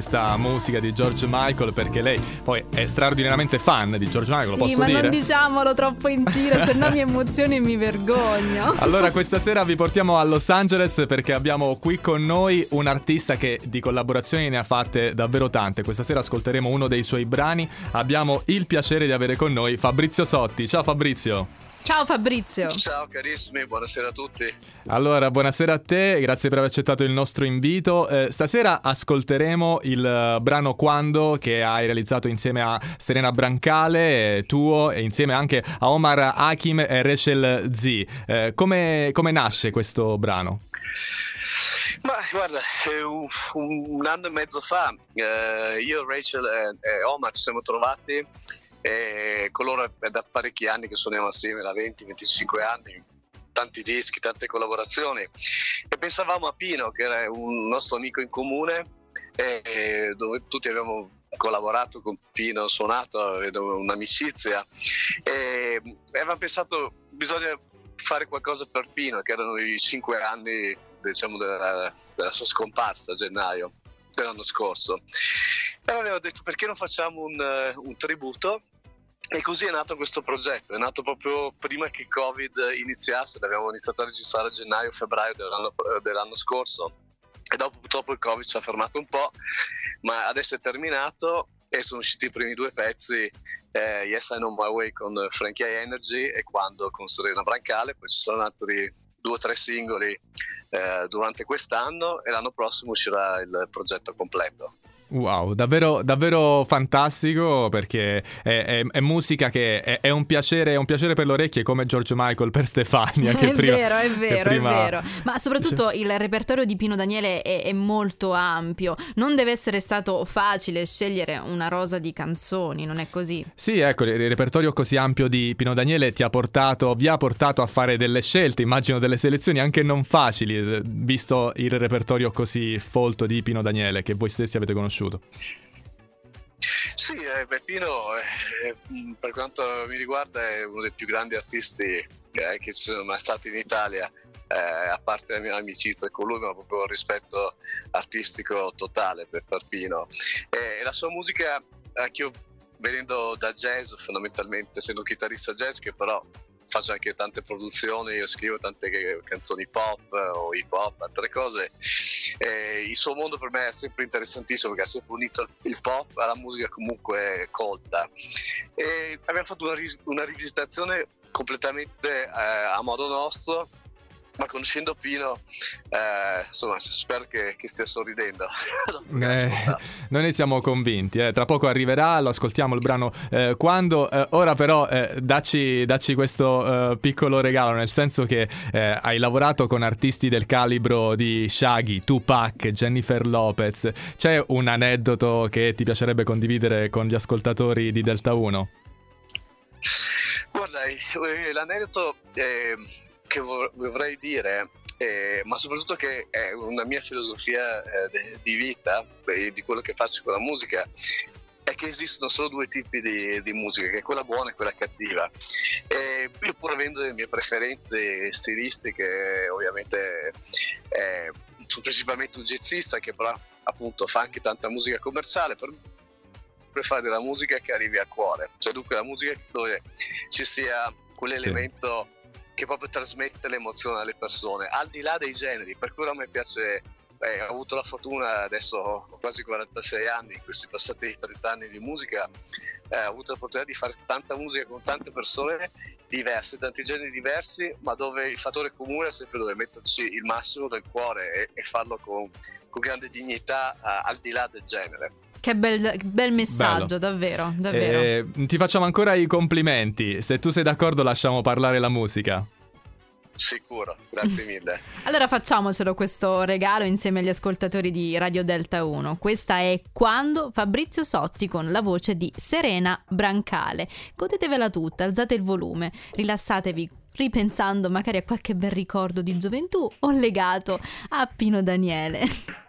questa musica di George Michael perché lei poi è straordinariamente fan di George Michael, sì, lo posso ma dire? non diciamolo troppo in giro, se no mi emoziono e mi vergogno. Allora, questa sera vi portiamo a Los Angeles perché abbiamo qui con noi un artista che di collaborazioni ne ha fatte davvero tante. Questa sera ascolteremo uno dei suoi brani. Abbiamo il piacere di avere con noi Fabrizio Sotti. Ciao Fabrizio. Ciao Fabrizio. Ciao carissimi, buonasera a tutti. Allora, buonasera a te, grazie per aver accettato il nostro invito. Eh, stasera ascolteremo il uh, brano Quando che hai realizzato insieme a Serena Brancale, eh, tuo, e insieme anche a Omar Hakim e Rachel Z. Eh, come, come nasce questo brano? Ma guarda, un, un, anno e mezzo fa eh, io, Rachel e, e Omar ci siamo trovati e con loro è da parecchi anni che suoniamo assieme, da 20-25 anni, tanti dischi, tante collaborazioni. E pensavamo a Pino che era un nostro amico in comune e dove tutti abbiamo collaborato con Pino, suonato, un'amicizia. E avevamo pensato bisogna fare qualcosa per Pino che erano i cinque anni diciamo, della, della sua scomparsa a gennaio dell'anno scorso e aveva detto perché non facciamo un, un tributo? E così è nato questo progetto, è nato proprio prima che il Covid iniziasse, l'abbiamo iniziato a registrare a gennaio-febbraio dell'anno, dell'anno, scorso. E dopo purtroppo il Covid ci ha fermato un po', ma adesso è terminato e sono usciti i primi due pezzi, eh, Yes I Know My Way con Frankie Energy e Quando con Serena Brancale, poi ci sono altri due o tre singoli eh, durante quest'anno e l'anno prossimo uscirà il progetto completo. Wow, davvero, davvero fantastico perché è, è, è musica che è, è, un piacere, è un piacere per le orecchie come George Michael per Stefania. Che è prima, vero, è vero, prima... è vero. Ma soprattutto il repertorio di Pino Daniele è, molto ampio. Non deve essere stato facile scegliere una rosa di canzoni, non è così? Sì, ecco, il repertorio così ampio di Pino Daniele ti ha portato, vi ha portato a fare delle scelte, immagino delle selezioni anche non facili, visto il repertorio così folto di Pino Daniele che voi stessi avete conosciuto conosciuto. Sì, eh, Beppino eh, per quanto mi riguarda è uno dei più grandi artisti eh, che ci sono mai stati in Italia, eh, a parte la mia amicizia con lui, ma proprio un rispetto artistico totale per, per Pino. E la sua musica, anche io venendo da jazz, fondamentalmente essendo un chitarrista jazz che però faccio anche tante produzioni, io scrivo tante canzoni pop o hip hop, altre cose. E il suo mondo per me è sempre interessantissimo perché ha sempre unito il pop alla musica comunque colta. E abbiamo fatto una, ris- una rivisitazione completamente eh, a modo nostro ma conoscendo Pino, eh, insomma, spero che, che stia sorridendo. eh, noi ne siamo convinti. Eh. Tra poco arriverà, lo ascoltiamo il brano eh, quando. Eh, ora, però, eh, dacci, dacci, questo piccolo regalo, nel senso che hai lavorato con artisti del calibro di Shaggy, Tupac, Jennifer Lopez. C'è un aneddoto che ti piacerebbe condividere con gli ascoltatori di Delta 1? Guarda, l'aneddoto che vorrei dire, eh, ma soprattutto che è una mia filosofia eh, di vita, di quello che faccio con la musica, è che esistono solo due tipi di, di musica, che è quella buona e quella cattiva. E io pur avendo le mie preferenze stilistiche, ovviamente eh, sono principalmente un jazzista che però appunto fa anche tanta musica commerciale, per fare della musica che arrivi al cuore, cioè dunque la musica dove ci sia quell'elemento... Sì che proprio trasmette l'emozione alle persone, al di là dei generi, per cui a me piace eh, ho avuto la fortuna, adesso ho quasi 46 anni, in questi passati 30 anni di musica, eh, ho avuto l'opportunità di fare tanta musica con tante persone diverse, tanti generi diversi, ma dove il fattore comune è sempre dove metterci il massimo del cuore e, e farlo con, con, grande dignità eh, al di là del genere. Che bel, bel messaggio, Bello. davvero, davvero. Eh, ti facciamo ancora i complimenti. Se tu sei d'accordo, lasciamo parlare la musica. Sicuro, grazie mille. allora facciamocelo questo regalo insieme agli ascoltatori di Radio Delta 1. Questa è Quando Fabrizio Sotti con la voce di Serena Brancale. Godetevela tutta, alzate il volume, rilassatevi ripensando magari a qualche bel ricordo di gioventù o legato a Pino Daniele.